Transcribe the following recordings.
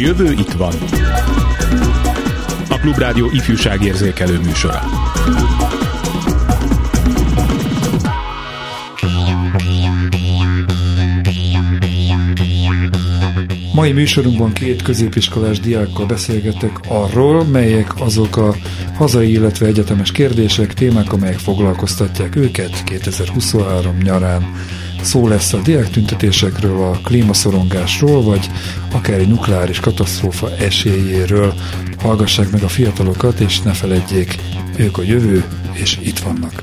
jövő itt van. A Klubrádió ifjúságérzékelő műsora. Mai műsorunkban két középiskolás diákkal beszélgetek arról, melyek azok a hazai, illetve egyetemes kérdések, témák, amelyek foglalkoztatják őket 2023 nyarán. Szó lesz a diáktüntetésekről, a klímaszorongásról, vagy akár egy nukleáris katasztrófa esélyéről. Hallgassák meg a fiatalokat, és ne feledjék, ők a jövő, és itt vannak.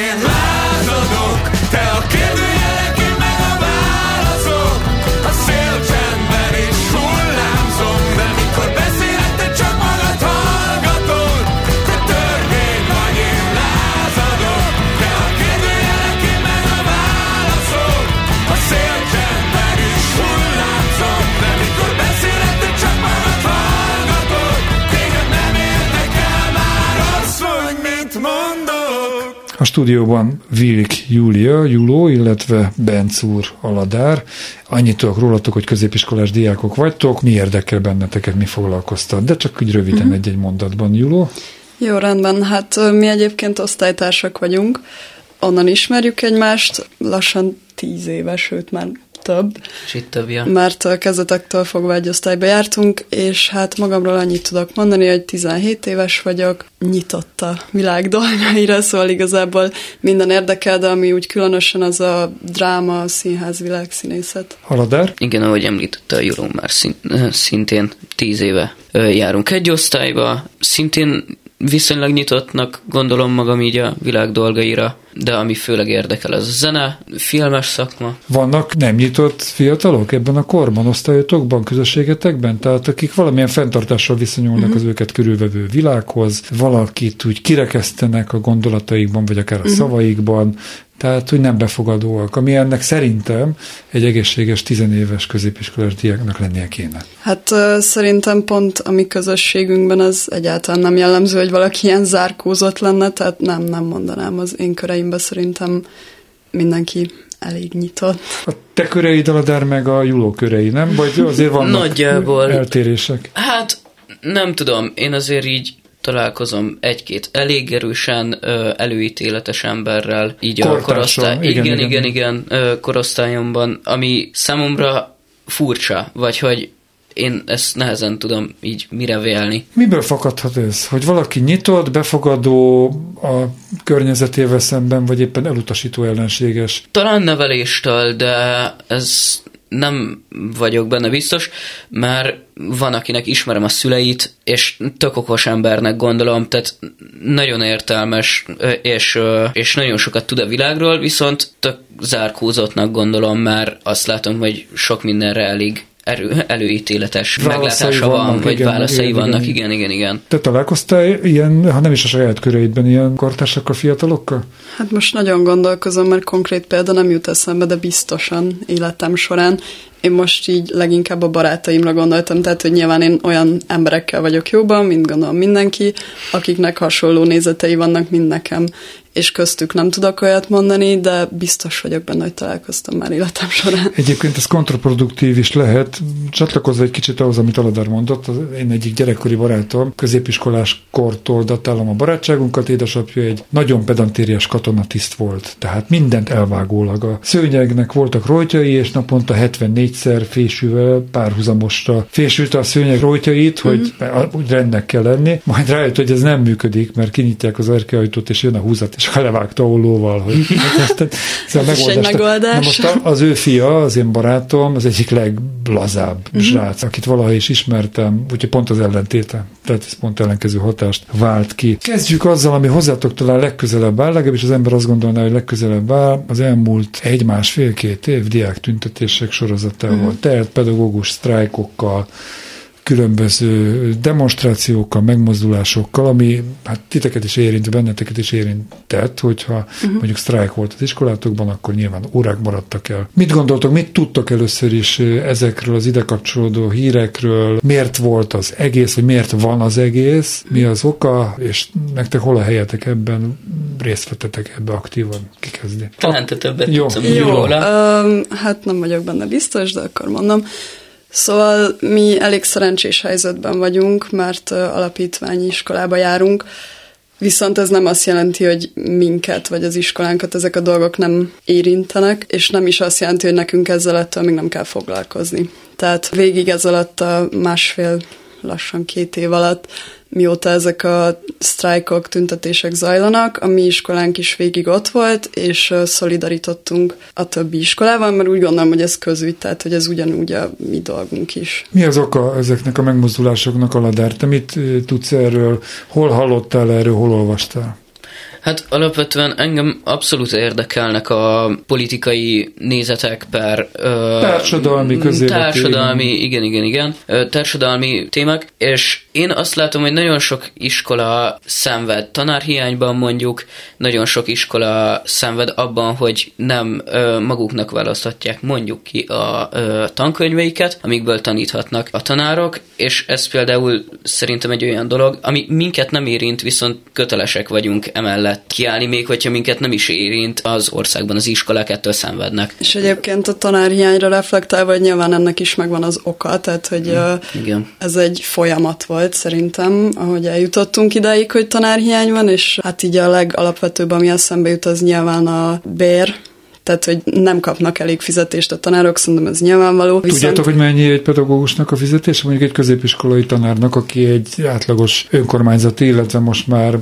can't stúdióban Vilik Júlia, Juló, illetve Bencúr Aladár. Annyit tudok rólatok, hogy középiskolás diákok vagytok. Mi érdekel benneteket, mi foglalkoztat? De csak úgy röviden uh-huh. egy-egy mondatban, Juló. Jó, rendben. Hát mi egyébként osztálytársak vagyunk. Onnan ismerjük egymást. Lassan tíz éves, sőt már több. És itt több, ja. Mert a kezdetektől fogva egy osztályba jártunk, és hát magamról annyit tudok mondani, hogy 17 éves vagyok, nyitott a világ dolgaira, szóval igazából minden érdekel, de ami úgy különösen az a dráma, a színház, világszínészet. Haladár? Igen, ahogy említette a Juró már szintén 10 éve járunk egy osztályba, szintén viszonylag nyitottnak gondolom magam így a világ dolgaira, de ami főleg érdekel, az a zene, filmes szakma. Vannak nem nyitott fiatalok ebben a korban, osztályotokban, közösségetekben? Tehát akik valamilyen fenntartással viszonyulnak uh-huh. az őket körülvevő világhoz, valakit úgy kirekesztenek a gondolataikban, vagy akár a uh-huh. szavaikban, tehát, hogy nem befogadóak, ami ennek szerintem egy egészséges tizenéves középiskolás diáknak lennie kéne. Hát szerintem pont a mi közösségünkben az egyáltalán nem jellemző, hogy valaki ilyen zárkózott lenne, tehát nem, nem mondanám az én köreimben szerintem mindenki elég nyitott. A te köreid, Aladár, meg a Juló körei, nem? Vagy azért vannak Nagyjából. eltérések? Hát nem tudom, én azért így találkozom egy-két elég erősen előítéletes emberrel, így a Kortársa, korosztály, igen, igen, igen. igen, igen, korosztályomban, ami számomra furcsa, vagy hogy én ezt nehezen tudom így mire vélni. Miből fakadhat ez? Hogy valaki nyitott, befogadó a környezetével szemben, vagy éppen elutasító ellenséges? Talán neveléstől, de ez nem vagyok benne biztos, mert van, akinek ismerem a szüleit, és tök okos embernek gondolom, tehát nagyon értelmes, és, és nagyon sokat tud a világról, viszont tök zárkózottnak gondolom, mert azt látom, hogy sok mindenre elég erő, előítéletes Válaszai meglátása van, vannak, vagy igen, válaszai igen, vannak, igen. igen, igen, igen. Te találkoztál ilyen, ha nem is a saját köreidben, ilyen kortársakkal, fiatalokkal? Hát most nagyon gondolkozom, mert konkrét példa nem jut eszembe, de biztosan életem során. Én most így leginkább a barátaimra gondoltam, tehát hogy nyilván én olyan emberekkel vagyok jóban, mint gondolom mindenki, akiknek hasonló nézetei vannak, mint nekem, és köztük nem tudok olyat mondani, de biztos vagyok benne, hogy találkoztam már életem során. Egyébként ez kontraproduktív is lehet. Csatlakozva egy kicsit ahhoz, amit Aladár mondott, én egyik gyerekkori barátom, középiskolás kortól datálom a barátságunkat, édesapja egy nagyon pedantériás katonatiszt volt, tehát mindent elvágólag. A szőnyegnek voltak rojtjai, és naponta 74-szer fésűvel párhuzamosra fésülte a szőnyeg rojtjait, hogy úgy rendnek kell lenni, majd rájött, hogy ez nem működik, mert kinyitják az erkeajtót, és jön a húzat, és levágta ollóval, hogy tehát ez a Ez egy megoldás. Na most a- az ő fia, az én barátom, az egyik leglazább Mhm. uh-huh. srác, akit valaha is ismertem, úgyhogy pont az ellentéte, tehát ez pont ellenkező hatást vált ki. Kezdjük azzal, ami hozzátok talán legközelebb áll, legalábbis az ember azt gondolná, hogy legközelebb áll. Az elmúlt egy másfél-két év diák tüntetések sorozatával Mhm. uh-huh. telt pedagógus sztrájkokkal, különböző demonstrációkkal, megmozdulásokkal, ami hát titeket is érint, benneteket is érintett, hogyha uh-huh. mondjuk sztrájk volt az iskolátokban, akkor nyilván órák maradtak el. Mit gondoltok, mit tudtok először is ezekről az ide kapcsolódó hírekről, miért volt az egész, vagy miért van az egész, mi az oka, és nektek hol a helyetek ebben, részt vettetek ebbe aktívan, kikezdi. Talán te többet Jó. tudsz Jó, róla. um, hát nem vagyok benne biztos, de akkor mondom. Szóval mi elég szerencsés helyzetben vagyunk, mert alapítványi iskolába járunk, viszont ez nem azt jelenti, hogy minket vagy az iskolánkat ezek a dolgok nem érintenek, és nem is azt jelenti, hogy nekünk ezzel ettől még nem kell foglalkozni. Tehát végig ez alatt a másfél lassan két év alatt, mióta ezek a sztrájkok, tüntetések zajlanak, a mi iskolánk is végig ott volt, és szolidarítottunk a többi iskolával, mert úgy gondolom, hogy ez közügy, tehát hogy ez ugyanúgy a mi dolgunk is. Mi az oka ezeknek a megmozdulásoknak, Aladár? Te mit tudsz erről? Hol hallottál erről, hol olvastál? Hát alapvetően engem abszolút érdekelnek a politikai nézetek per... Ö, Társadalmi, közéleti, Társadalmi, igen, igen, igen. Ö, társadalmi témák, és én azt látom, hogy nagyon sok iskola szenved tanárhiányban mondjuk, nagyon sok iskola szenved abban, hogy nem ö, maguknak választhatják mondjuk ki a ö, tankönyveiket, amikből taníthatnak a tanárok, és ez például szerintem egy olyan dolog, ami minket nem érint, viszont kötelesek vagyunk emellett kiállni, még hogyha minket nem is érint az országban, az iskolák ettől szenvednek. És egyébként a tanárhiányra reflektálva, hogy nyilván ennek is megvan az oka, tehát hogy ö, Igen. ez egy folyamat volt szerintem, ahogy eljutottunk idáig, hogy tanárhiány van, és hát így a legalapvetőbb, ami eszembe jut, az nyilván a bér, tehát, hogy nem kapnak elég fizetést a tanárok, szerintem ez nyilvánvaló. Tudjátok, hogy mennyi egy pedagógusnak a fizetése? Mondjuk egy középiskolai tanárnak, aki egy átlagos önkormányzati, illetve most már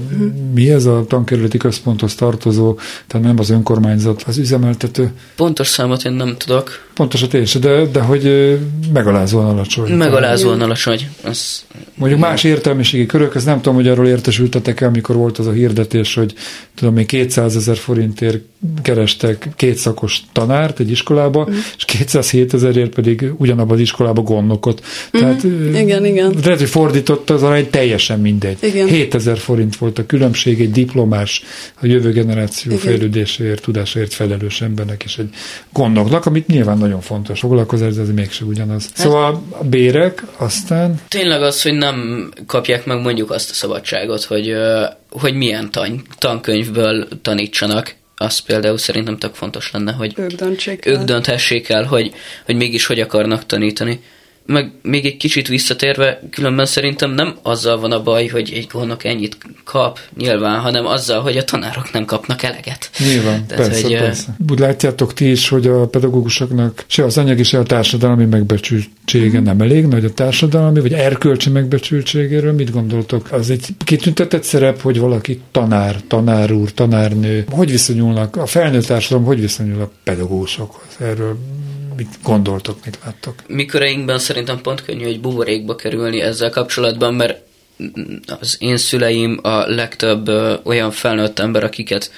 mi ez a tankerületi központhoz tartozó, tehát nem az önkormányzat, az üzemeltető. Pontos számot én nem tudok. Pontos a is, de, de hogy megalázóan alacsony. Megalázóan alacsony. Ez Mondjuk más értelmiségi körök, ez nem tudom, hogy arról értesültetek el, amikor volt az a hirdetés, hogy tudom még 200 ezer forintért kerestek két szakos tanárt egy iskolába, mm. és 207 ezerért pedig ugyanabban az iskolába gondnokot. Tehát ö, Mhm. Igen, igen. lehet, hogy fordította az arány, teljesen mindegy. Igen. 7000 forint volt a különbség egy diplomás, a jövő generáció Igen. fejlődéséért, tudásáért felelős embernek és egy gondoknak, amit nyilván nagyon fontos foglalkozás, de ez mégsem ugyanaz. Hát- Szóval a bérek, aztán Tényleg az, hogy nem kapják meg mondjuk azt a szabadságot, hogy, hogy milyen tan- tankönyvből tanítsanak. Az például szerintem tök fontos lenne, hogy Ők döntsék ők el. dönthessék el, hogy, hogy mégis hogy akarnak tanítani. Meg még egy kicsit visszatérve, különben szerintem nem azzal van a baj, hogy egy gondok ennyit kap, nyilván, hanem azzal, hogy a tanárok nem kapnak eleget. Nyilván, Tehát, persze, hogy, persze. Úgy látjátok ti is, hogy a pedagógusoknak se az anyagi, se a társadalmi megbecsültsége nem elég nagy a társadalmi, vagy erkölcsi megbecsültségéről. Mit gondoltok? Az egy kitüntetett szerep, hogy valaki tanár, tanár úr, tanárnő. Hogy viszonyulnak, a felnőtt társadalom hogy viszonyul a pedagógusokhoz? Erről mit gondoltok, mit láttok? Mikoreinkben szerintem pont könnyű egy buborékba kerülni ezzel kapcsolatban, mert az én szüleim a legtöbb olyan felnőtt ember, akiket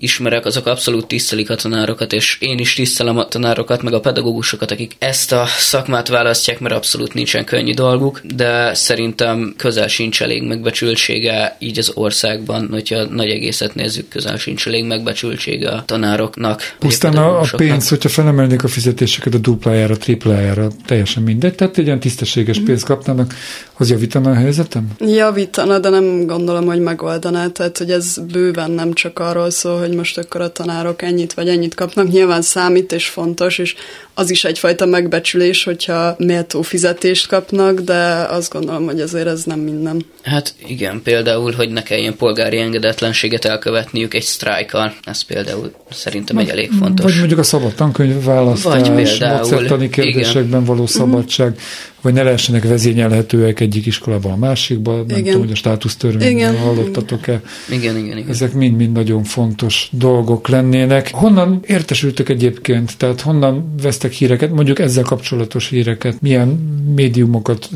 ismerek, azok abszolút tisztelik a tanárokat, és én is tisztelem a tanárokat, meg a pedagógusokat, akik ezt a szakmát választják, mert abszolút nincsen könnyű dolguk, de szerintem közel sincs elég megbecsültsége így az országban, hogyha nagy egészet nézzük, közel sincs elég megbecsültsége a tanároknak. Pusztán a, a pénz, hogyha felemelnék a fizetéseket a duplájára, triplájára, teljesen mindegy, tehát egy ilyen tisztességes pénzt kapnának, az javítana a helyzetem? Javítana, de nem gondolom, hogy megoldaná. Tehát, hogy ez bőven nem csak arról szól, hogy most akkor a tanárok ennyit vagy ennyit kapnak. Nyilván számít és fontos, és az is egyfajta megbecsülés, hogyha méltó fizetést kapnak, de azt gondolom, hogy azért ez nem minden. Hát igen, például, hogy ne kelljen polgári engedetlenséget elkövetniük egy sztrájkal, ez például szerintem egy elég fontos. Vagy mondjuk a szabad tankönyv választás, vagy például, kérdésekben igen. való szabadság. Mm-hmm vagy ne lehessenek vezényelhetőek egyik iskolában a másikba, nem igen. tudom, hogy a státusztörvényről hallottatok-e. Igen, igen, igen. Ezek mind-mind nagyon fontos dolgok lennének. Honnan értesültek egyébként? Tehát honnan vesztek híreket, mondjuk ezzel kapcsolatos híreket? Milyen médiumokat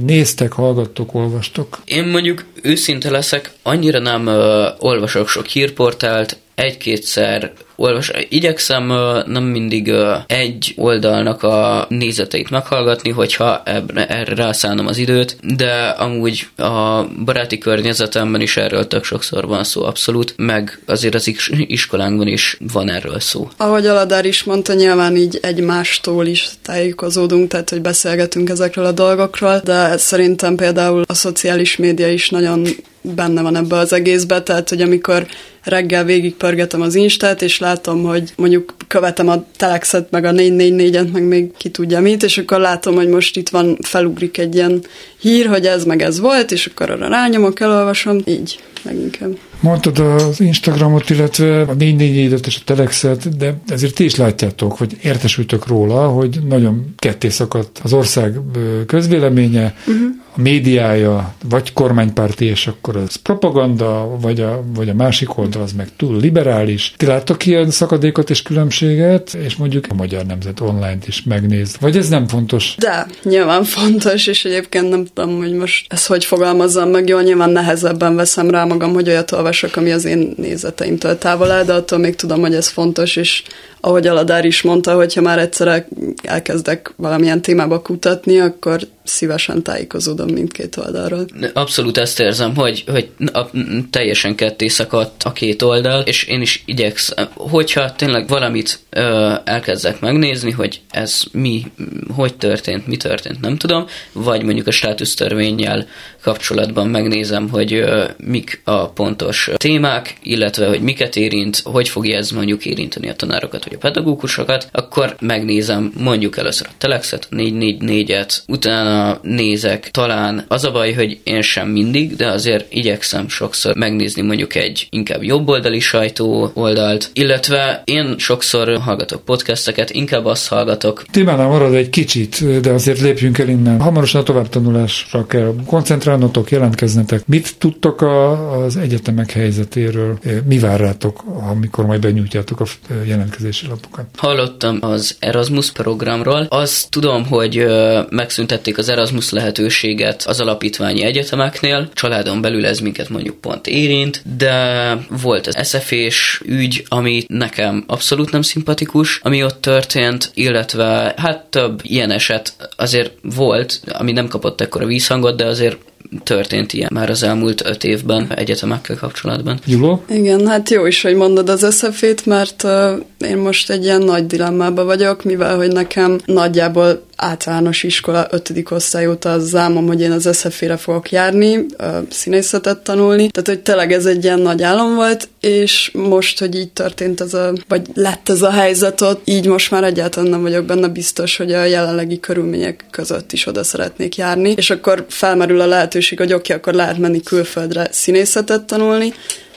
néztek, hallgattok, olvastok? Én mondjuk őszinte leszek, annyira nem ö, olvasok sok hírportált, egy-kétszer olvas. Igyekszem nem mindig egy oldalnak a nézeteit meghallgatni, hogyha ebbre, erre rászállnom az időt, de amúgy a baráti környezetemben is erről tök sokszor van szó abszolút, meg azért az iskolánkban is van erről szó. Ahogy Aladár is mondta, nyilván így egymástól is tájékozódunk, tehát hogy beszélgetünk ezekről a dolgokról, de szerintem például a szociális média is nagyon benne van ebbe az egészbe, tehát hogy amikor reggel végigpörgetem az Instát, és látom, hogy mondjuk követem a Telexet, meg a 444-et, meg még ki tudja mit, és akkor látom, hogy most itt van, felugrik egy ilyen hír, hogy ez meg ez volt, és akkor arra rányomok, elolvasom, így leginkább. Mondtad az Instagramot, illetve a 444-et és a Telexet, de ezért ti is látjátok, hogy értesültök róla, hogy nagyon ketté szakadt az ország közvéleménye, uh-huh a médiája vagy kormánypárti, és akkor az propaganda, vagy a, vagy a másik oldal az meg túl liberális. Ti láttok ilyen szakadékot és különbséget, és mondjuk a Magyar Nemzet online is megnéz. Vagy ez nem fontos? De, nyilván fontos, és egyébként nem tudom, hogy most ezt hogy fogalmazzam meg, jól nyilván nehezebben veszem rá magam, hogy olyat olvasok, ami az én nézeteimtől távol áll, de attól még tudom, hogy ez fontos, és ahogy Aladár is mondta, hogy ha már egyszer elkezdek valamilyen témába kutatni, akkor szívesen tájékozódom mindkét oldalról. Abszolút ezt érzem, hogy, hogy a, teljesen ketté szakadt a két oldal, és én is igyekszem, hogyha tényleg valamit ö, elkezdek megnézni, hogy ez mi, hogy történt, mi történt, nem tudom, vagy mondjuk a státusztörvényjel kapcsolatban megnézem, hogy ö, mik a pontos témák, illetve hogy miket érint, hogy fogja ez mondjuk érinteni a tanárokat, vagy a pedagógusokat, akkor megnézem mondjuk először a Telexet, a 444-et, utána nézek talán az a baj, hogy én sem mindig, de azért igyekszem sokszor megnézni mondjuk egy inkább jobboldali sajtó oldalt, illetve én sokszor hallgatok podcasteket, inkább azt hallgatok. Témánál marad egy kicsit, de azért lépjünk el innen. Hamarosan a továbbtanulásra kell koncentrálnotok, jelentkeznetek. Mit tudtok a, az egyetemek helyzetéről? Mi vár rátok, amikor majd benyújtjátok a jelentkezési lapokat? Hallottam az Erasmus programról. Azt tudom, hogy megszüntették az Erasmus lehetőséget az alapítványi egyetemeknél. Családon belül ez minket mondjuk pont érint, de volt az SFS ügy, ami nekem abszolút nem szimpatikus, ami ott történt, illetve hát több ilyen eset azért volt, ami nem kapott ekkora vízhangot, de azért történt ilyen már az elmúlt öt évben egyetemekkel kapcsolatban. Juló? Igen, hát jó is, hogy mondod az eszefét, mert uh, én most egy ilyen nagy dilemmában vagyok, mivel hogy nekem nagyjából általános iskola ötödik osztály óta az álmom, hogy én az SZF-re fogok járni, színészetet tanulni, tehát hogy tényleg ez egy ilyen nagy álom volt, és most, hogy így történt ez a, vagy lett ez a helyzet így most már egyáltalán nem vagyok benne biztos, hogy a jelenlegi körülmények között is oda szeretnék járni, és akkor felmerül a lehetőség, hogy oké, okay, akkor lehet menni külföldre színészetet tanulni,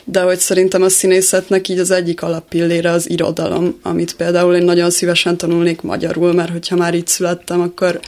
de hogy szerintem a színészetnek így az egyik alappillére az irodalom, amit például én nagyon szívesen tanulnék magyarul, mert hogyha már itt születtem, akkor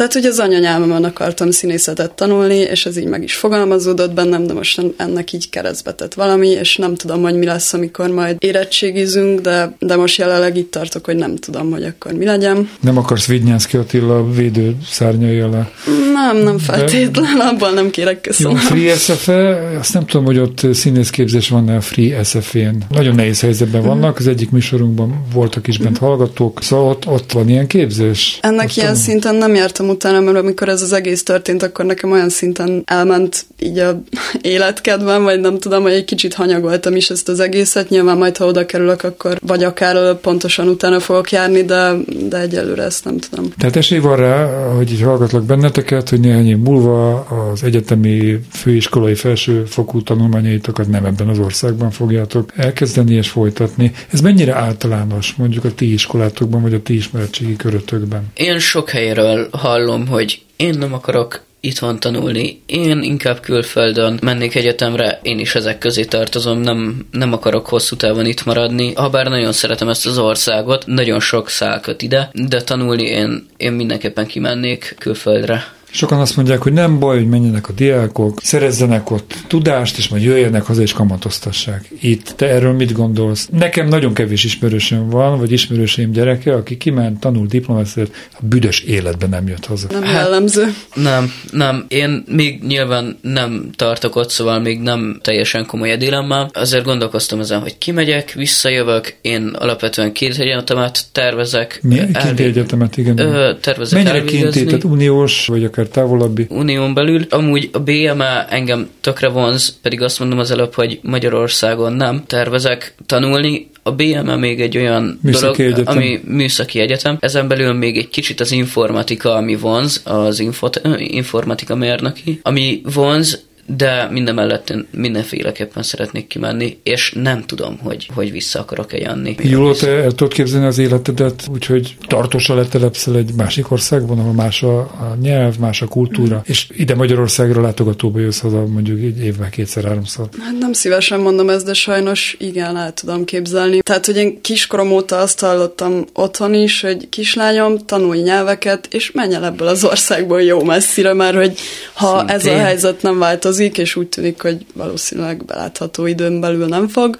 tehát, hogy az anyanyelmemen akartam színészetet tanulni, és ez így meg is fogalmazódott bennem, de most ennek így keresztbe tett valami, és nem tudom, hogy mi lesz, amikor majd érettségizünk, de, de most jelenleg itt tartok, hogy nem tudom, hogy akkor mi legyen. Nem akarsz Vidnyánszki Attila védő szárnyai alá? Nem, nem feltétlen, de... abban nem kérek köszönöm. Jó, Free SFE, azt nem tudom, hogy ott színészképzés van-e a Free SFE-n. Nagyon nehéz helyzetben vannak, az egyik műsorunkban voltak is bent hallgatók, szóval ott, ott van ilyen képzés? Ennek ilyen tudom. szinten nem jártam utána, mert amikor ez az egész történt, akkor nekem olyan szinten elment így a életkedvem, vagy nem tudom, hogy egy kicsit hanyagoltam is ezt az egészet. Nyilván majd, ha oda kerülök, akkor vagy akár pontosan utána fogok járni, de, de egyelőre ezt nem tudom. Tehát esély van rá, hogy így hallgatlak benneteket, hogy néhány év múlva az egyetemi főiskolai felsőfokú tanulmányaitokat nem ebben az országban fogjátok elkezdeni és folytatni. Ez mennyire általános mondjuk a ti iskolátokban, vagy a ti ismeretségi körötökben? Én sok helyről hall hallom, hogy én nem akarok itthon tanulni. Én inkább külföldön mennék egyetemre, én is ezek közé tartozom, nem, nem akarok hosszú távon itt maradni. Habár nagyon szeretem ezt az országot, nagyon sok szál köt ide, de tanulni én, én mindenképpen kimennék külföldre. Sokan azt mondják, hogy nem baj, hogy menjenek a diákok, szerezzenek ott tudást, és majd jöjjenek haza és kamatoztassák. Itt te erről mit gondolsz? Nekem nagyon kevés ismerősöm van, vagy ismerőseim gyereke, aki kiment, tanul diplomáciát, a büdös életben nem jött haza. Nem hát, jellemző. Nem, nem. Én még nyilván nem tartok ott, szóval még nem teljesen komoly dilemmám. Azért gondolkoztam ezen, hogy kimegyek, visszajövök, én alapvetően két egyetemet tervezek. Mi? Elvég... egyetemet, igen. Ö, tervezek Mennyire kinti, tehát uniós, vagy akár akár távolabbi? Unión belül. Amúgy a BMA engem tökre vonz, pedig azt mondom az előbb, hogy Magyarországon nem tervezek tanulni, a BME még egy olyan műszaki dolog, egyetem. ami műszaki egyetem. Ezen belül még egy kicsit az informatika, ami vonz, az infot, informatika mérnöki, ami vonz, de minden mellett én mindenféleképpen szeretnék kimenni, és nem tudom, hogy, hogy vissza akarok-e jönni. Jól te el tudod képzelni az életedet, úgyhogy tartósan letelepszel egy másik országban, ahol más a, a nyelv, más a kultúra, mm. és ide Magyarországra látogatóba jössz haza mondjuk egy évben kétszer-háromszor. Hát nem szívesen mondom ezt, de sajnos igen, el tudom képzelni. Tehát, hogy én kiskorom óta azt hallottam otthon is, hogy kislányom, tanulj nyelveket, és menj el ebből az országból jó messzire, mert hogy ha Szintén. ez a helyzet nem változik, változik, és úgy tűnik, hogy valószínűleg belátható időn belül nem fog,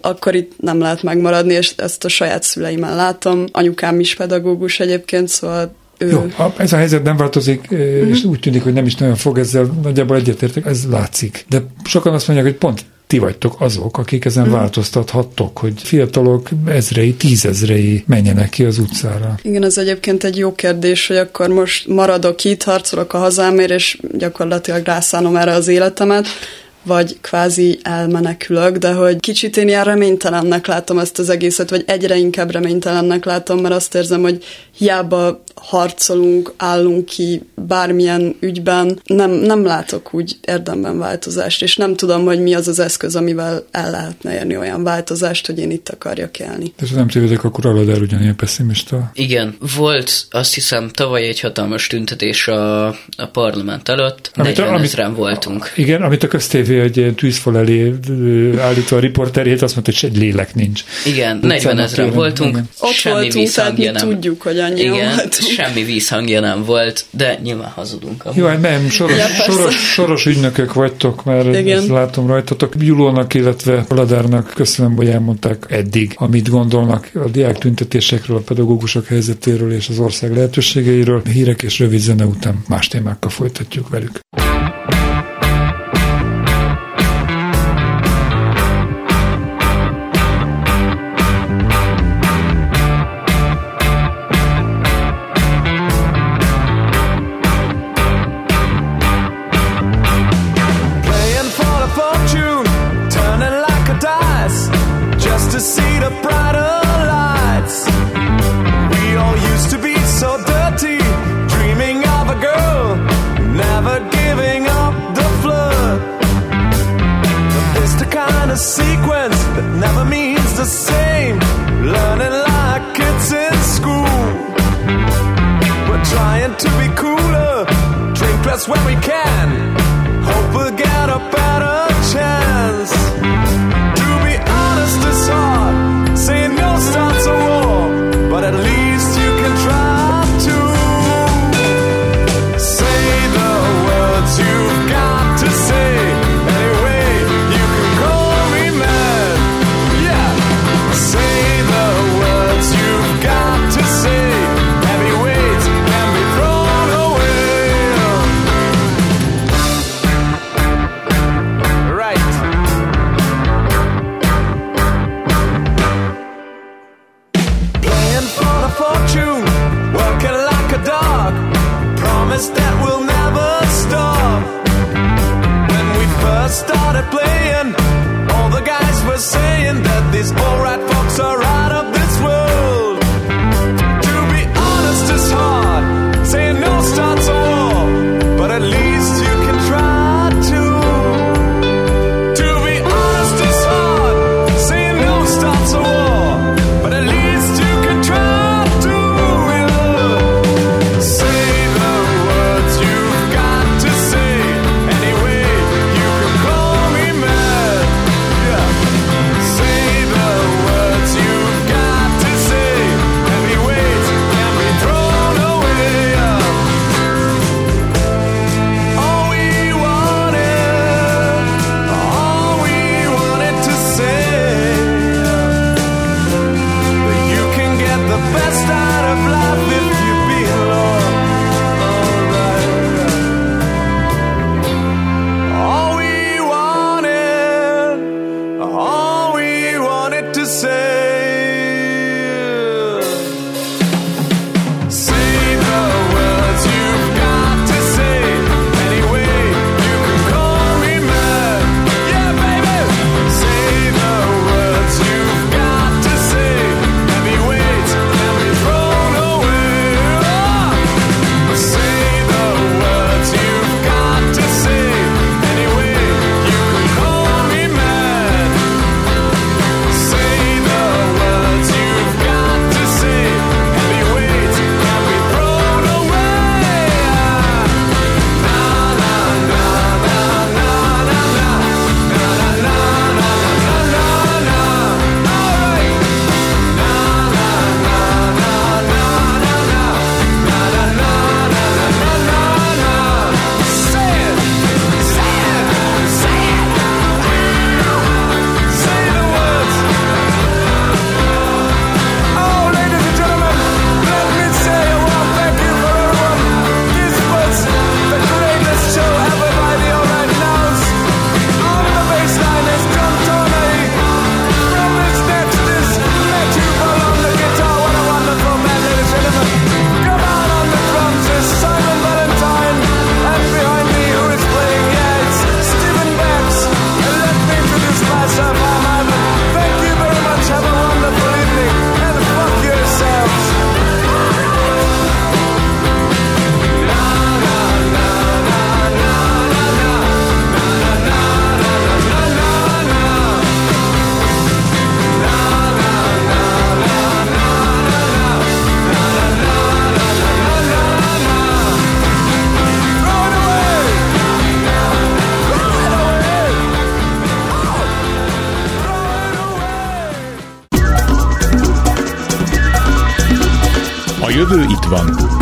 akkor itt nem lehet megmaradni, és ezt a saját szüleimen látom. Anyukám is pedagógus egyébként, szóval ő... Jó, ez a helyzet nem változik, uh-huh. és úgy tűnik, hogy nem is nagyon fog ezzel, nagyjából egyetértek, ez látszik. De sokan azt mondják, hogy pont ti vagytok azok, akik ezen mm. változtathattok, hogy fiatalok ezrei, tízezrei menjenek ki az utcára. Igen, ez egyébként egy jó kérdés, hogy akkor most maradok itt, harcolok a hazámért, és gyakorlatilag rászánom erre az életemet, vagy kvázi elmenekülök, de hogy kicsit én ilyen reménytelennek látom ezt az egészet, vagy egyre inkább reménytelennek látom, mert azt érzem, hogy hiába harcolunk, állunk ki bármilyen ügyben, nem, nem látok úgy érdemben változást, és nem tudom, hogy mi az az eszköz, amivel el lehetne érni olyan változást, hogy én itt akarjak élni. És nem tévedek, akkor Aladár ugyanilyen pessimista. Igen, volt azt hiszem tavaly egy hatalmas tüntetés a, a parlament előtt, amit, 40 amit, ezeren voltunk. Igen, amit a köztévé egy tűzfal elé állítva a riporterét, azt mondta, hogy egy lélek nincs. Igen, 40 ezeren voltunk, igen. Ott semmi voltunk, tehát mi nem. tudjuk, hogy annyian Igen, voltunk. Semmi vízhangja nem volt, de nyilván hazudunk. Amúgy. Jó, nem, soros, ja, soros, soros ügynökök vagytok, mert Igen. ezt látom rajtatok. Julónak, illetve Ladárnak köszönöm, hogy elmondták eddig, amit gondolnak a diák tüntetésekről, a pedagógusok helyzetéről és az ország lehetőségeiről. Hírek és rövid zene után más témákkal folytatjuk velük. Jövő itt van.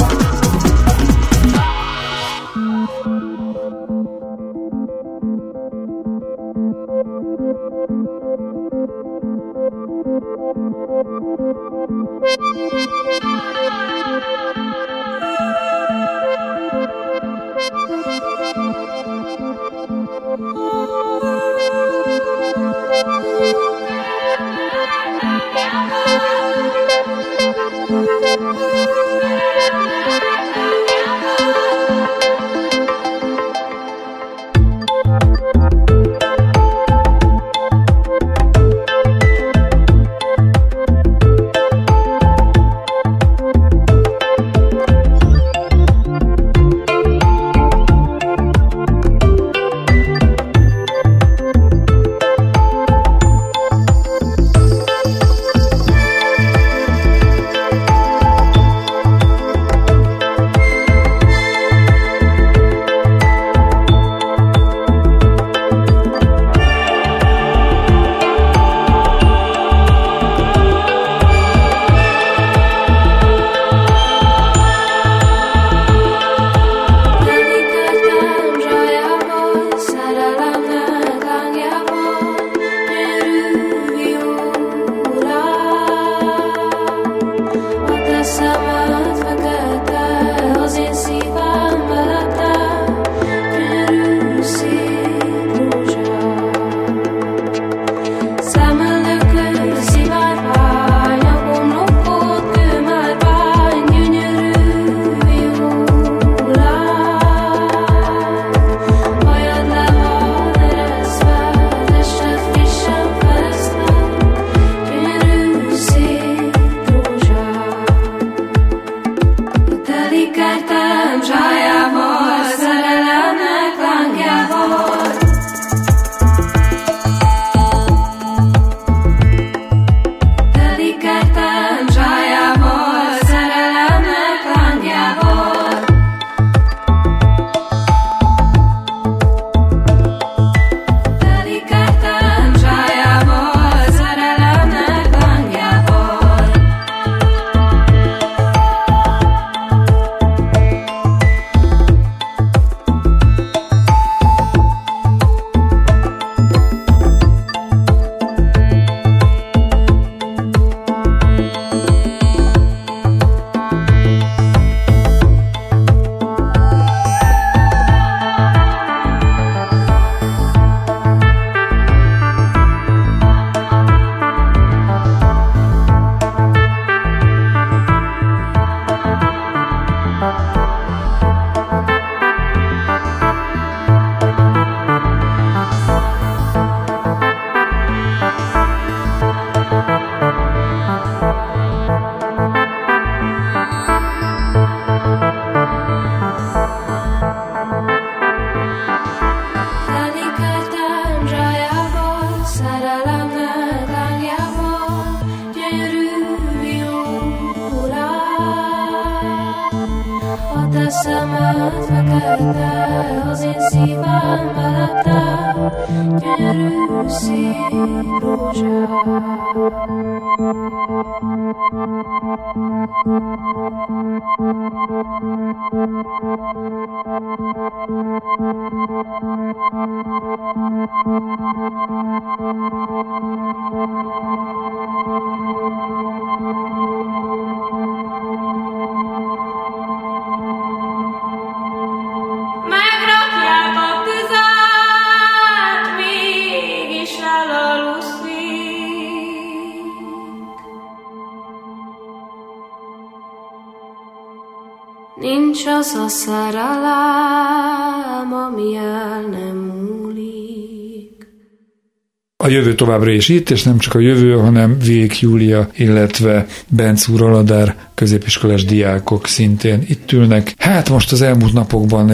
Jövő továbbra is itt, és nem csak a jövő, hanem Vég Júlia, illetve Benc úr Aladár középiskolás diákok szintén itt ülnek. Hát most az elmúlt napokban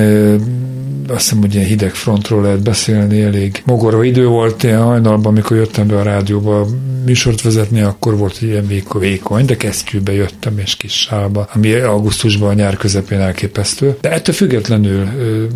azt hiszem, hogy ilyen hideg frontról lehet beszélni, elég mogorva idő volt ilyen hajnalban, amikor jöttem be a rádióba műsort vezetni, akkor volt ilyen véko- vékony, de kesztyűbe jöttem és kis sálba, ami augusztusban a nyár közepén elképesztő. De ettől függetlenül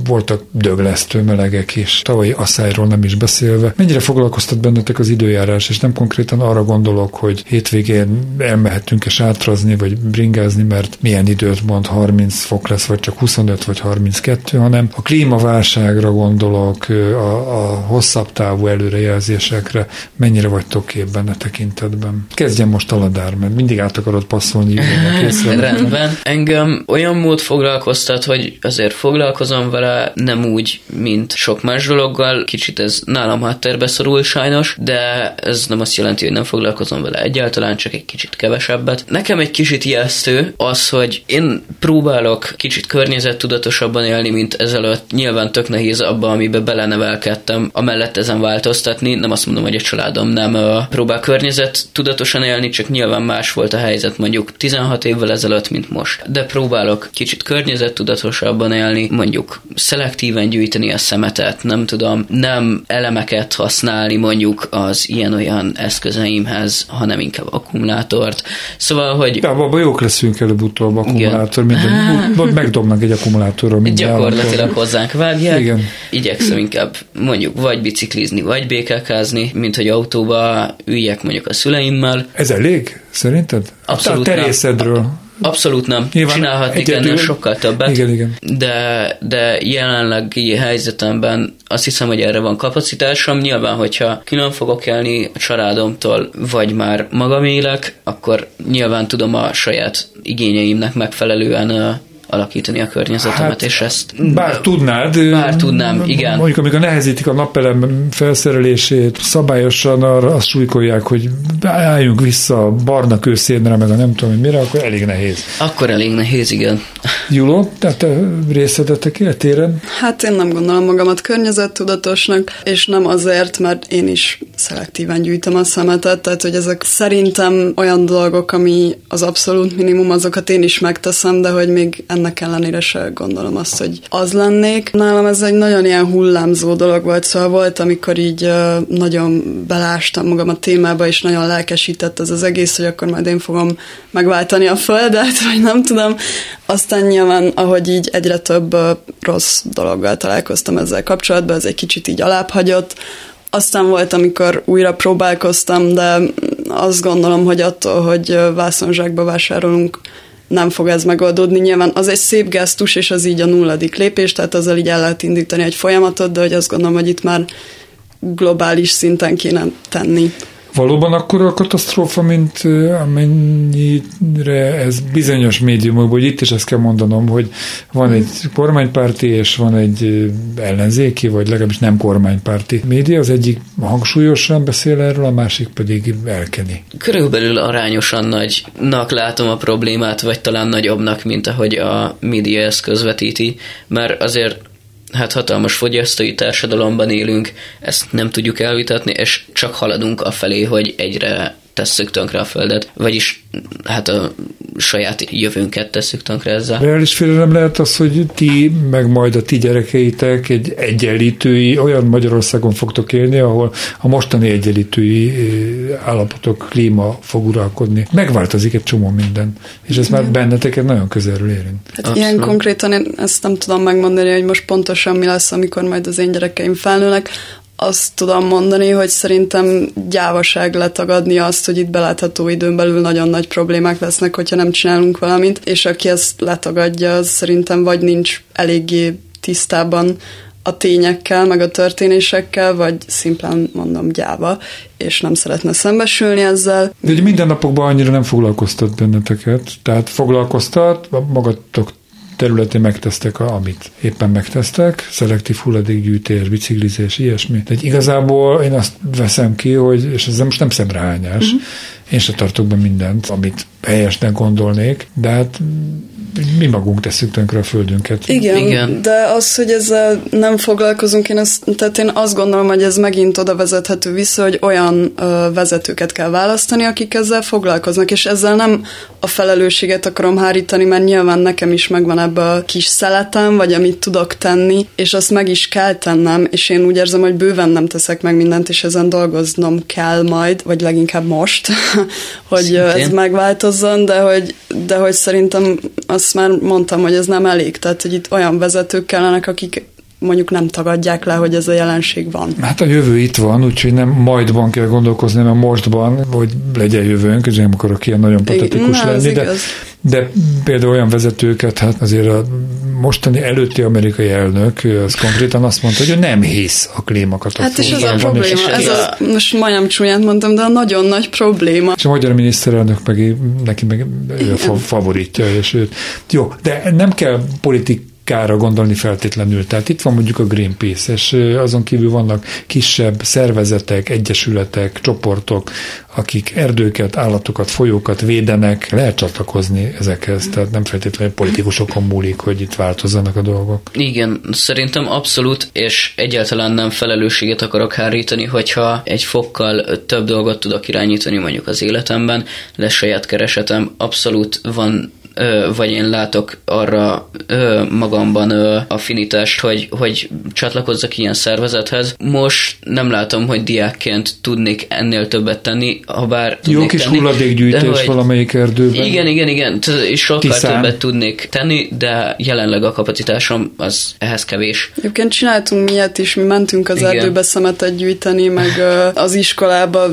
voltak döglesztő melegek is, tavalyi asszályról nem is beszélve. Mennyire foglalkoztat bennetek az időjárás, és nem konkrétan arra gondolok, hogy hétvégén elmehetünk-e sátrazni, vagy bringázni, mert milyen időt mond 30 fok lesz, vagy csak 25 vagy 32, hanem a klímaválságra gondolok, a, a hosszabb távú előrejelzésekre, mennyire vagytok képben a tekintetben. Kezdjem most Aladár, mert mindig át akarod passzolni. Rendben. Engem olyan mód foglalkoztat, hogy azért foglalkozom vele, nem úgy, mint sok más dologgal. Kicsit ez nálam háttérbe szorul sajnos, de ez nem azt jelenti, hogy nem foglalkozom vele egyáltalán, csak egy kicsit kevesebbet. Nekem egy kicsit ijesztő az, hogy én próbálok kicsit környezettudatosabban élni, mint ezelőtt. Nyilván tök nehéz abba, amibe belenevelkedtem, amellett ezen változtatni. Nem azt mondom, hogy a családom nem próbál környezet tudatosan élni, csak nyilván más volt a helyzet mondjuk 16 évvel ezelőtt, mint most. De próbálok kicsit környezettudatosabban élni, mondjuk szelektíven gyűjteni a szemetet, nem tudom, nem elemeket használni mondjuk az ilyen-olyan eszközeimhez, hanem inkább akkumulátort. Szóval, hogy De abban jók leszünk előbb-utóbb akkumulátor, minden, úgy megdobnak egy akkumulátorról minden gyakorlatilag állampolgár. hozzánk vágják. Igen. Igyekszem inkább mondjuk vagy biciklizni, vagy békákázni, mint hogy autóba üljek mondjuk a szüleimmel. Ez elég, szerinted? Abszolút A nem. terészedről. Abszolút nem. Nyilván Csinálhatnék egyedül- ennél sokkal többet. Igen, igen. De, de jelenlegi helyzetemben azt hiszem, hogy erre van kapacitásom. Nyilván, hogyha külön fogok élni a családomtól, vagy már magam élek, akkor nyilván tudom a saját igényeimnek megfelelően alakítani a környezetemet, Hát, és ezt Bár tudnád, Bár tudnám, igen. Mondjuk, amikor nehezítik a napelem felszerelését, szabályosan arra azt súlykolják, hogy álljunk vissza a barna kőszénre, meg a nem tudom, hogy mire, akkor elég nehéz. akkor elég nehéz, igen. Juló, tehát te részletetek életéren? Hát én nem gondolom magamat környezettudatosnak, és nem azért, mert én is szelektíven gyűjtöm a szemetet, tehát hogy ezek szerintem olyan dolgok, ami az abszolút minimum, azokat én is megteszem, de hogy még ennek ellenére se gondolom azt, hogy az lennék. Nálam ez egy nagyon ilyen hullámzó dolog volt, szóval volt, amikor így nagyon belástam magam a témába, és nagyon lelkesített ez az egész, hogy akkor majd én fogom megváltani a földet, vagy nem tudom. Aztán nyilván, ahogy így egyre több rossz dologgal találkoztam ezzel kapcsolatban, ez egy kicsit így alábbhagyott, aztán volt, amikor újra próbálkoztam, de azt gondolom, hogy attól, hogy vászonzsákba vásárolunk, nem fog ez megoldódni. Nyilván az egy szép gesztus, és az így a nulladik lépés, tehát azzal így el lehet indítani egy folyamatot, de hogy azt gondolom, hogy itt már globális szinten kéne tenni. Valóban akkor a katasztrófa, mint amennyire ez bizonyos médiumokból, hogy itt is ezt kell mondanom, hogy van egy kormánypárti és van egy ellenzéki, vagy legalábbis nem kormánypárti média, az egyik hangsúlyosan beszél erről, a másik pedig elkeni. Körülbelül arányosan nagynak látom a problémát, vagy talán nagyobbnak, mint ahogy a média ezt közvetíti, mert azért hát hatalmas fogyasztói társadalomban élünk, ezt nem tudjuk elvitatni, és csak haladunk afelé, hogy egyre tesszük tönkre a Földet, vagyis hát a saját jövőnket tesszük tönkre ezzel. Reális félelem lehet az, hogy ti, meg majd a ti gyerekeitek egy egyenlítői, olyan Magyarországon fogtok élni, ahol a mostani egyenlítői eh, állapotok, klíma fog uralkodni. Megváltozik egy csomó minden, és ez már benneteket nagyon közelről érint. Hát ilyen konkrétan én ezt nem tudom megmondani, hogy most pontosan mi lesz, amikor majd az én gyerekeim felnőnek azt tudom mondani, hogy szerintem gyávaság letagadni azt, hogy itt belátható időn belül nagyon nagy problémák lesznek, hogyha nem csinálunk valamit, és aki ezt letagadja, az szerintem vagy nincs eléggé tisztában a tényekkel, meg a történésekkel, vagy szimplán mondom gyáva, és nem szeretne szembesülni ezzel. De ugye minden napokban annyira nem foglalkoztat benneteket, tehát foglalkoztat, magatok területén megtesztek, amit éppen megtesztek, szelektív hulladékgyűjtés, biciklizés, ilyesmi. De igazából én azt veszem ki, hogy, és ez most nem szemrehányás, uh-huh. én se tartok be mindent, amit helyesnek gondolnék, de hát mi magunk tesszük tönkre a földünket. Igen, Igen, de az, hogy ezzel nem foglalkozunk, én azt, tehát én azt gondolom, hogy ez megint oda vezethető vissza, hogy olyan ö, vezetőket kell választani, akik ezzel foglalkoznak, és ezzel nem a felelősséget akarom hárítani, mert nyilván nekem is megvan ebbe a kis szeletem, vagy amit tudok tenni, és azt meg is kell tennem, és én úgy érzem, hogy bőven nem teszek meg mindent, és ezen dolgoznom kell majd, vagy leginkább most, hogy Szintén. ez megváltozzon, de hogy, de hogy szerintem azt már mondtam, hogy ez nem elég, tehát hogy itt olyan vezetők kellenek, akik mondjuk nem tagadják le, hogy ez a jelenség van. Hát a jövő itt van, úgyhogy nem majdban kell gondolkozni, hanem mostban, hogy legyen jövőnk, és nem akarok ilyen nagyon patetikus Na, lenni, de, de például olyan vezetőket, hát azért a mostani előtti amerikai elnök, az konkrétan azt mondta, hogy ő nem hisz a klímakatasztrófában. Hát és ez a probléma, és ez a, most majdnem csúnyán mondtam, de a nagyon nagy probléma. És a magyar miniszterelnök meg, neki meg ő a favoritja, és őt. Jó, de nem kell politik kára gondolni feltétlenül. Tehát itt van mondjuk a Greenpeace, és azon kívül vannak kisebb szervezetek, egyesületek, csoportok, akik erdőket, állatokat, folyókat védenek, lehet csatlakozni ezekhez, tehát nem feltétlenül politikusokon múlik, hogy itt változzanak a dolgok. Igen, szerintem abszolút, és egyáltalán nem felelősséget akarok hárítani, hogyha egy fokkal több dolgot tudok irányítani mondjuk az életemben, lesz saját keresetem, abszolút van vagy én látok arra magamban affinitást, hogy, hogy csatlakozzak ilyen szervezethez. Most nem látom, hogy diákként tudnék ennél többet tenni, ha bár Jó kis tenni, hulladékgyűjtés hogy, valamelyik erdőben. Igen, igen, igen, és sokkal Tisztán. többet tudnék tenni, de jelenleg a kapacitásom az ehhez kevés. Egyébként csináltunk miért is, mi mentünk az igen. erdőbe szemetet gyűjteni, meg az iskolába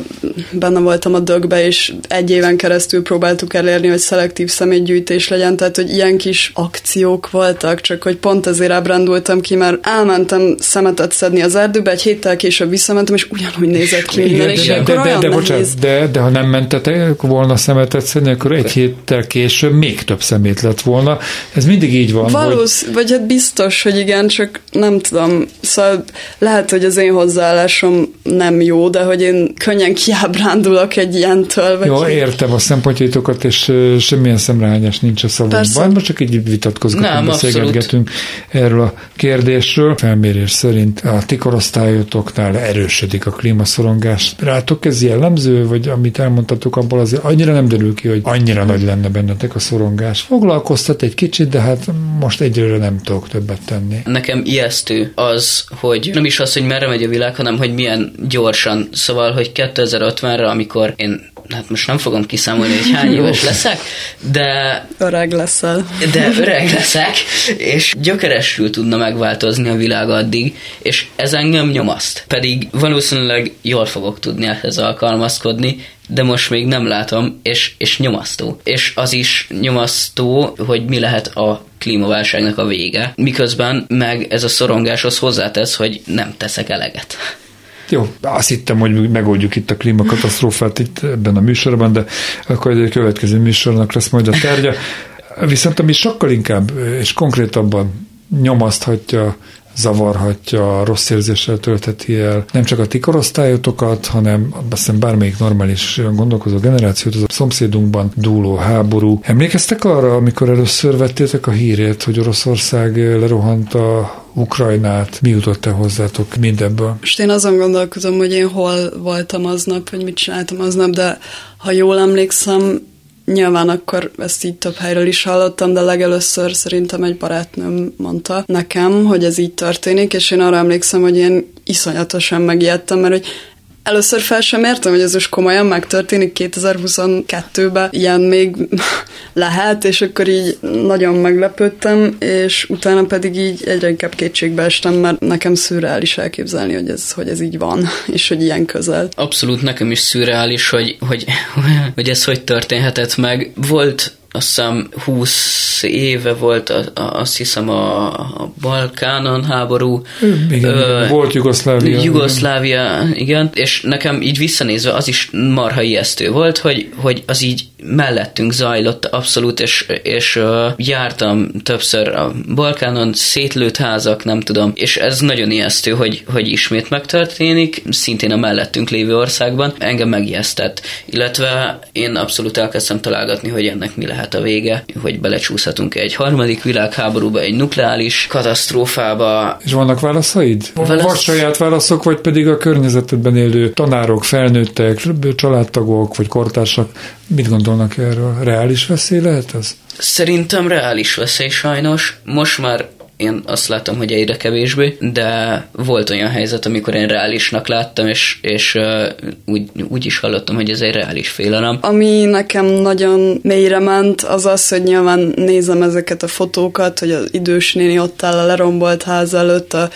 benne voltam a dögbe, és egy éven keresztül próbáltuk elérni, hogy szelektív szemétgyűjtés is legyen, tehát hogy ilyen kis akciók voltak, csak hogy pont ezért ábrándultam ki, mert elmentem szemetet szedni az erdőbe, egy héttel később visszamentem, és ugyanúgy nézett ki minden, és de, de, de, de, bocsánat, de, de ha nem mentetek volna szemetet szedni, akkor egy héttel később még több szemét lett volna. Ez mindig így van. Valósz, hogy... vagy hát biztos, hogy igen, csak nem tudom. Szóval lehet, hogy az én hozzáállásom nem jó, de hogy én könnyen kiábrándulok egy ilyentől. Vagy jó, értem a szempontjaitokat, és semmilyen szemrehányás nincs a szavunkban. Persze. Most csak így vitatkozgatunk, Nem, beszélgetgetünk erről a kérdésről. Felmérés szerint a ti korosztályotoknál erősödik a klímaszorongás. Rátok ez jellemző, vagy amit elmondtatok, abból azért annyira nem derül ki, hogy annyira nagy lenne bennetek a szorongás. Foglalkoztat egy kicsit, de hát most egyelőre nem tudok többet tenni. Nekem ijesztő az, hogy nem is az, hogy merre megy a világ, hanem hogy milyen gyorsan. Szóval, hogy 2050-re, amikor én hát most nem fogom kiszámolni, hogy hány éves leszek, de Öreg leszel. de öreg leszek, és gyökeresül tudna megváltozni a világ addig, és ez engem nyomaszt. Pedig valószínűleg jól fogok tudni ehhez alkalmazkodni, de most még nem látom, és, és nyomasztó. És az is nyomasztó, hogy mi lehet a klímaválságnak a vége, miközben meg ez a szorongáshoz hozzátesz, hogy nem teszek eleget. Jó, azt hittem, hogy megoldjuk itt a klímakatasztrófát itt ebben a műsorban, de akkor egy következő műsornak lesz majd a tárgya. Viszont ami sokkal inkább és konkrétabban nyomaszthatja, zavarhatja, rossz érzéssel töltheti el nem csak a ti korosztályotokat, hanem azt hiszem bármelyik normális gondolkozó generációt, az a szomszédunkban dúló háború. Emlékeztek arra, amikor először vettétek a hírét, hogy Oroszország lerohant a Ukrajnát, mi jutott-e hozzátok mindebből? Most én azon gondolkozom, hogy én hol voltam aznap, hogy mit csináltam aznap, de ha jól emlékszem, Nyilván akkor ezt így több helyről is hallottam, de legelőször szerintem egy barátnőm mondta nekem, hogy ez így történik, és én arra emlékszem, hogy én iszonyatosan megijedtem, mert hogy Először fel sem értem, hogy ez most komolyan megtörténik 2022-ben, ilyen még lehet, és akkor így nagyon meglepődtem, és utána pedig így egyre inkább kétségbe estem, mert nekem szürreális elképzelni, hogy ez, hogy ez így van, és hogy ilyen közel. Abszolút nekem is szürreális, hogy, hogy, hogy ez hogy történhetett meg. Volt azt hiszem 20 éve volt, a, a, azt hiszem a, a Balkánon háború. Igen, Ö, volt Jugoszlávia. Jugoszlávia, igen. igen, és nekem így visszanézve az is marha ijesztő volt, hogy, hogy az így mellettünk zajlott abszolút, és, és uh, jártam többször a Balkánon, szétlőtt házak, nem tudom, és ez nagyon ijesztő, hogy, hogy ismét megtörténik, szintén a mellettünk lévő országban, engem megijesztett, illetve én abszolút elkezdtem találgatni, hogy ennek mi lehet a vége, hogy belecsúszhatunk egy harmadik világháborúba, egy nukleáris katasztrófába. És vannak válaszaid? Válasz... Vagy saját válaszok, vagy pedig a környezetedben élő tanárok, felnőttek, családtagok, vagy kortársak, mit gondolnak erről? Reális veszély lehet ez? Szerintem reális veszély sajnos. Most már én azt láttam, hogy egyre kevésbé, de volt olyan helyzet, amikor én reálisnak láttam, és, és uh, úgy, úgy is hallottam, hogy ez egy reális félelem. Ami nekem nagyon mélyre ment, az az, hogy nyilván nézem ezeket a fotókat, hogy az idős néni ott áll a lerombolt ház előtt, a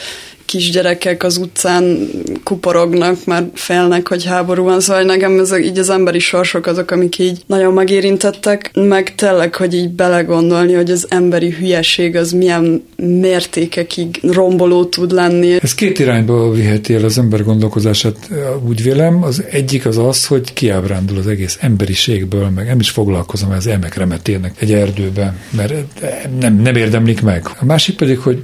kisgyerekek az utcán kuporognak, mert félnek, hogy háború van, szóval nekem ez így az emberi sorsok azok, amik így nagyon megérintettek, meg tényleg, hogy így belegondolni, hogy az emberi hülyeség az milyen mértékekig romboló tud lenni. Ez két irányba viheti el az ember gondolkozását, úgy vélem. Az egyik az az, hogy kiábrándul az egész emberiségből, meg nem is foglalkozom, ez elmek remetélnek egy erdőben, mert nem, nem érdemlik meg. A másik pedig, hogy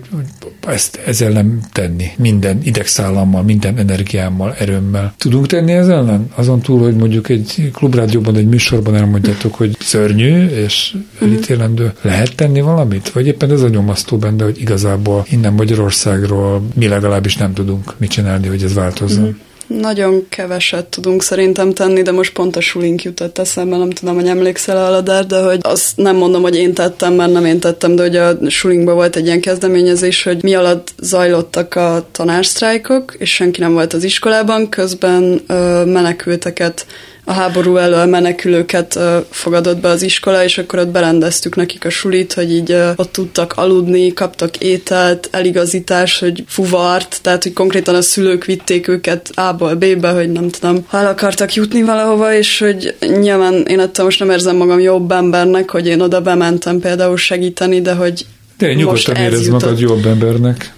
ezt ezzel nem tenni. Minden idegszállammal, minden energiámmal, erőmmel. Tudunk tenni ezzel ellen? Azon túl, hogy mondjuk egy klubrádióban, egy műsorban elmondjátok, hogy szörnyű és elítélendő. Lehet tenni valamit? Vagy éppen ez a nyomasztó benne, hogy igazából innen Magyarországról mi legalábbis nem tudunk mit csinálni, hogy ez változzon? Mm. Nagyon keveset tudunk szerintem tenni, de most pont a sulink jutott eszembe, nem tudom, hogy emlékszel a Aladár, de hogy azt nem mondom, hogy én tettem, mert nem én tettem, de hogy a sulinkban volt egy ilyen kezdeményezés, hogy mi alatt zajlottak a tanársztrájkok, és senki nem volt az iskolában, közben ö, menekülteket a háború elől menekülőket fogadott be az iskola, és akkor ott berendeztük nekik a sulit, hogy így ott tudtak aludni, kaptak ételt, eligazítás, hogy fuvart, tehát hogy konkrétan a szülők vitték őket A-ból B-be, hogy nem tudom, ha el akartak jutni valahova, és hogy nyilván én ettől most nem érzem magam jobb embernek, hogy én oda bementem például segíteni, de hogy de nyugodtan érez magad jobb embernek.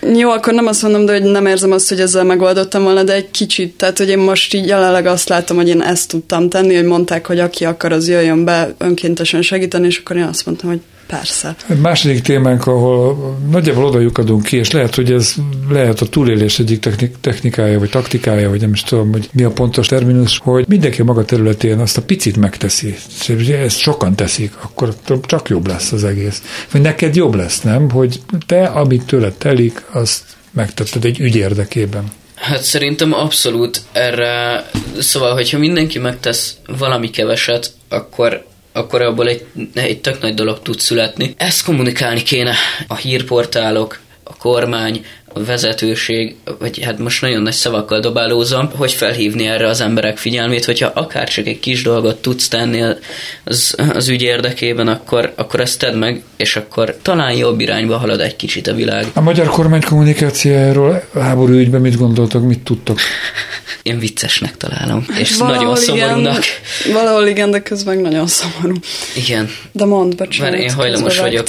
Jó, akkor nem azt mondom, de hogy nem érzem azt, hogy ezzel megoldottam volna, de egy kicsit, tehát hogy én most így jelenleg azt látom, hogy én ezt tudtam tenni, hogy mondták, hogy aki akar, az jöjjön be önkéntesen segíteni, és akkor én azt mondtam, hogy Persze. Második témánk, ahol nagyjából oda lyukadunk ki, és lehet, hogy ez lehet a túlélés egyik technik, technikája, vagy taktikája, vagy nem is tudom, hogy mi a pontos terminus, hogy mindenki a maga területén azt a picit megteszi. És ezt sokan teszik, akkor csak jobb lesz az egész. Vagy neked jobb lesz, nem? Hogy te, amit tőled telik, azt megtetted egy ügy érdekében. Hát szerintem abszolút erre, szóval, hogyha mindenki megtesz valami keveset, akkor akkor abból egy, egy tök nagy dolog tud születni. Ezt kommunikálni kéne a hírportálok, a kormány, a vezetőség, vagy hát most nagyon nagy szavakkal dobálózom, hogy felhívni erre az emberek figyelmét, hogyha akár csak egy kis dolgot tudsz tenni az, az ügy érdekében, akkor, akkor ezt tedd meg, és akkor talán jobb irányba halad egy kicsit a világ. A magyar kormány kommunikációjáról háború ügyben mit gondoltok, mit tudtok? Én viccesnek találom, és valahol nagyon szomorúnak. Igen, valahol igen, de közben nagyon szomorú. Igen. De mondd, bocsánat. Mert én hajlamos vagyok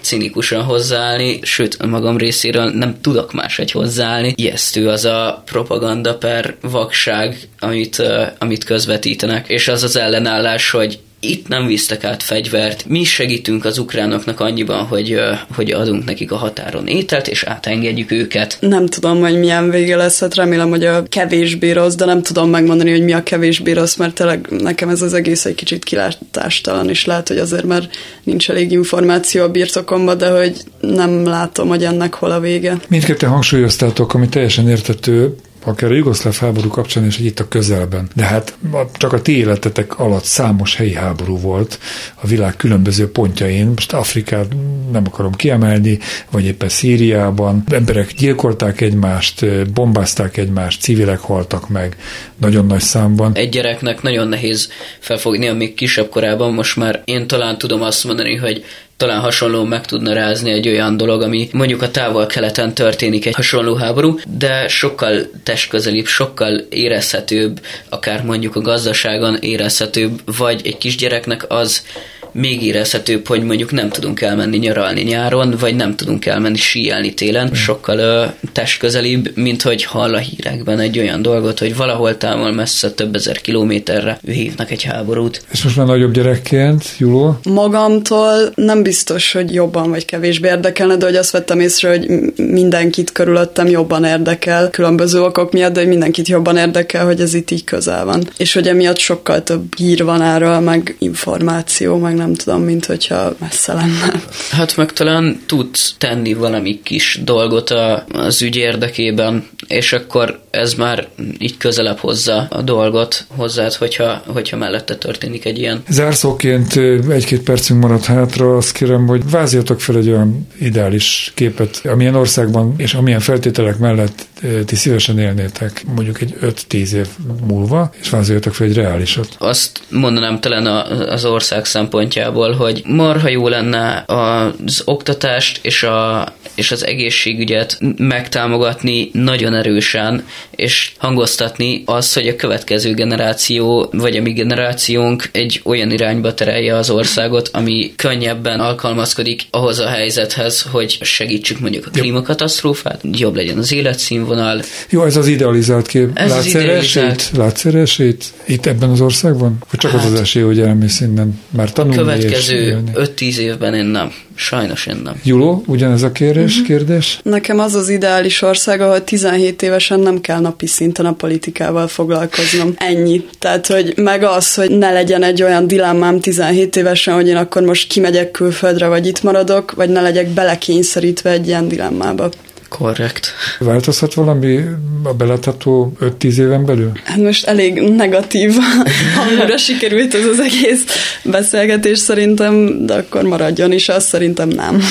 cinikusan hozzáállni, sőt, magam részéről nem tudok máshogy hozzáállni. Ijesztő az a propaganda per vakság, amit, uh, amit közvetítenek, és az az ellenállás, hogy itt nem visztek át fegyvert, mi segítünk az ukránoknak annyiban, hogy, hogy adunk nekik a határon ételt, és átengedjük őket. Nem tudom, hogy milyen vége lesz, hát remélem, hogy a kevésbé rossz, de nem tudom megmondani, hogy mi a kevésbé rossz, mert tényleg nekem ez az egész egy kicsit kilátástalan, és lehet, hogy azért már nincs elég információ a birtokomban, de hogy nem látom, hogy ennek hol a vége. Mindketten hangsúlyoztátok, ami teljesen értető, akár a jugoszláv háború kapcsán is, hogy itt a közelben. De hát csak a ti életetek alatt számos helyi háború volt a világ különböző pontjain. Most Afrikát nem akarom kiemelni, vagy éppen Szíriában. Emberek gyilkolták egymást, bombázták egymást, civilek haltak meg nagyon nagy számban. Egy gyereknek nagyon nehéz felfogni, amíg kisebb korában most már én talán tudom azt mondani, hogy talán hasonló meg tudna rázni egy olyan dolog, ami mondjuk a távol-keleten történik egy hasonló háború, de sokkal testközelibb, sokkal érezhetőbb, akár mondjuk a gazdaságon érezhetőbb, vagy egy kisgyereknek az még érezhetőbb, hogy mondjuk nem tudunk elmenni nyaralni nyáron, vagy nem tudunk elmenni síelni télen, mm. sokkal ö, testközelibb, mint hogy hall a hírekben egy olyan dolgot, hogy valahol távol messze több ezer kilométerre hívnak egy háborút. És most már nagyobb gyerekként, Juló? Magamtól nem biztos, hogy jobban vagy kevésbé érdekelne, de hogy azt vettem észre, hogy mindenkit körülöttem jobban érdekel, különböző okok miatt, de hogy mindenkit jobban érdekel, hogy ez itt így közel van. És hogy emiatt sokkal több hír van erről, meg információ, meg nem tudom, mint hogyha messze lenne. Hát meg talán tudsz tenni valami kis dolgot a, az ügy érdekében, és akkor ez már így közelebb hozza a dolgot hozzád, hogyha, hogyha mellette történik egy ilyen. Zárszóként egy-két percünk maradt hátra, azt kérem, hogy vázjatok fel egy olyan ideális képet, amilyen országban és amilyen feltételek mellett ti szívesen élnétek mondjuk egy 5-10 év múlva, és vázoljatok fel egy reálisat. Azt mondanám talán az ország szempontjából, hogy marha jó lenne az oktatást és, a, és az egészségügyet megtámogatni nagyon erősen, és hangoztatni azt, hogy a következő generáció, vagy a mi generációnk egy olyan irányba terelje az országot, ami könnyebben alkalmazkodik ahhoz a helyzethez, hogy segítsük mondjuk a klímakatasztrófát, jobb legyen az életszínvonal. Jó, ez az idealizált kép. Ez Látsz az idealizált... Látsz esélyt itt ebben az országban? Vagy csak hát, az az esély, hogy elmész innen már tanulni Következő 5-10 évben én nem. Sajnos én nem. Juló, ugyanez a kérdés? Uh-huh. kérdés? Nekem az az ideális ország, ahol 17 évesen nem kell napi szinten a politikával foglalkoznom. Ennyi. Tehát, hogy meg az, hogy ne legyen egy olyan dilemmám 17 évesen, hogy én akkor most kimegyek külföldre, vagy itt maradok, vagy ne legyek belekényszerítve egy ilyen dilemmába. Korrekt. Változhat valami a belátható 5-10 éven belül? Hát most elég negatív hangúra sikerült ez az egész beszélgetés szerintem, de akkor maradjon is, azt szerintem nem.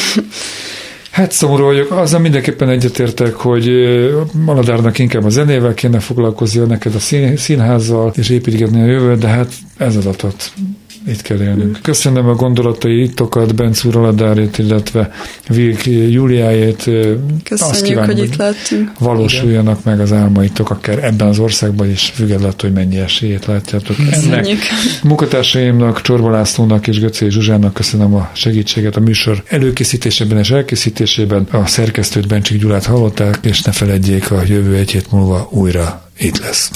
Hát szomorú vagyok, azzal mindenképpen egyetértek, hogy Maladárnak inkább a zenével kéne foglalkoznia, neked a színházzal, és építgetni a jövőt, de hát ez adatot itt kell élnünk. Köszönöm a gondolatai ittokat, Benc úr Aladárét, illetve Vilk Júliájét. Köszönjük, Azt kívánom, hogy itt lettünk. Valósuljanak Igen. meg az álmaitok, akár ebben az országban is, függetlenül, hogy mennyi esélyét látjátok Köszönjük. ennek. Munkatársaimnak, Csorba Lászlónak és Göcé Zsuzsának köszönöm a segítséget a műsor előkészítésében és elkészítésében. A szerkesztőt Bencsik Gyulát hallották, és ne feledjék, a jövő egy hét múlva újra itt lesz.